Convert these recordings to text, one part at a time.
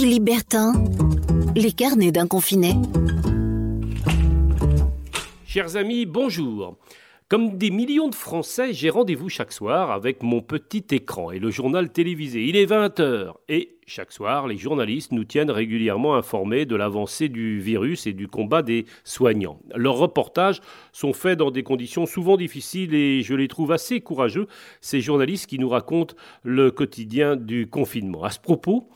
Philippe les carnets d'un confiné. Chers amis, bonjour. Comme des millions de Français, j'ai rendez-vous chaque soir avec mon petit écran et le journal télévisé. Il est 20h et chaque soir, les journalistes nous tiennent régulièrement informés de l'avancée du virus et du combat des soignants. Leurs reportages sont faits dans des conditions souvent difficiles et je les trouve assez courageux, ces journalistes qui nous racontent le quotidien du confinement. À ce propos,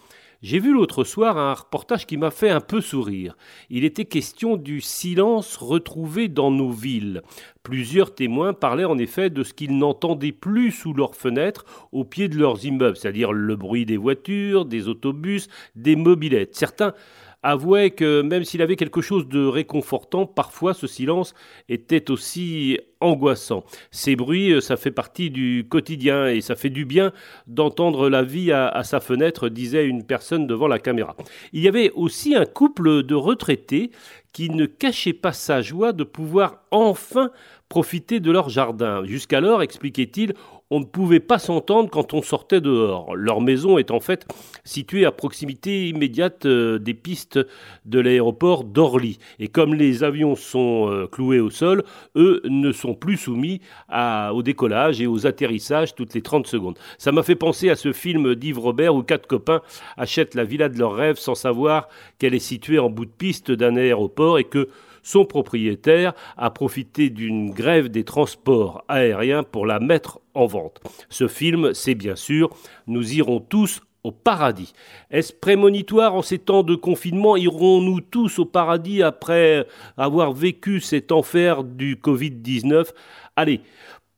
j'ai vu l'autre soir un reportage qui m'a fait un peu sourire. Il était question du silence retrouvé dans nos villes. Plusieurs témoins parlaient en effet de ce qu'ils n'entendaient plus sous leurs fenêtres au pied de leurs immeubles, c'est-à-dire le bruit des voitures, des autobus, des mobilettes. Certains avouait que même s'il avait quelque chose de réconfortant, parfois ce silence était aussi angoissant. Ces bruits, euh, ça fait partie du quotidien et ça fait du bien d'entendre la vie à, sa fenêtre, disait une personne devant la caméra. Il y avait aussi un couple de retraités qui ne cachait pas sa joie de pouvoir enfin profiter de leur jardin. Jusqu'alors, expliquait-il, on ne pouvait pas s'entendre quand on sortait dehors. Leur maison est en fait située à proximité immédiate euh, des pistes de l'aéroport d'Orly. Et comme les avions sont euh, cloués au sol, eux ne sont plus soumis au décollage et aux atterrissages toutes les 30 secondes. Ça m'a fait penser à ce film d'Yves Robert où quatre copains achètent la villa de leurs rêves sans savoir qu'elle est située en bout de piste d'un aéroport et que son propriétaire a profité d'une grève des transports aériens pour la mettre en vente. Ce film, c'est bien sûr Nous irons tous au paradis. Est-ce prémonitoire en ces temps de confinement? Irons-nous tous au paradis après avoir vécu cet enfer du Covid-19 Allez,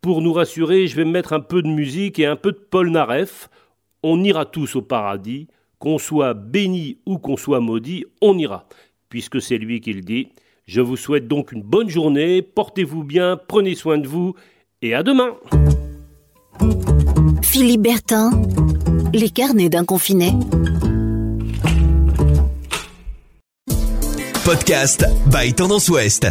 pour nous rassurer, je vais mettre un peu de musique et un peu de Paul Naref. On ira tous au paradis, qu'on soit béni ou qu'on soit maudit, on ira, puisque c'est lui qui le dit. Je vous souhaite donc une bonne journée, portez-vous bien, prenez soin de vous et à demain. Philippe Bertin, les carnets d'un confiné. Podcast by Tendance Ouest.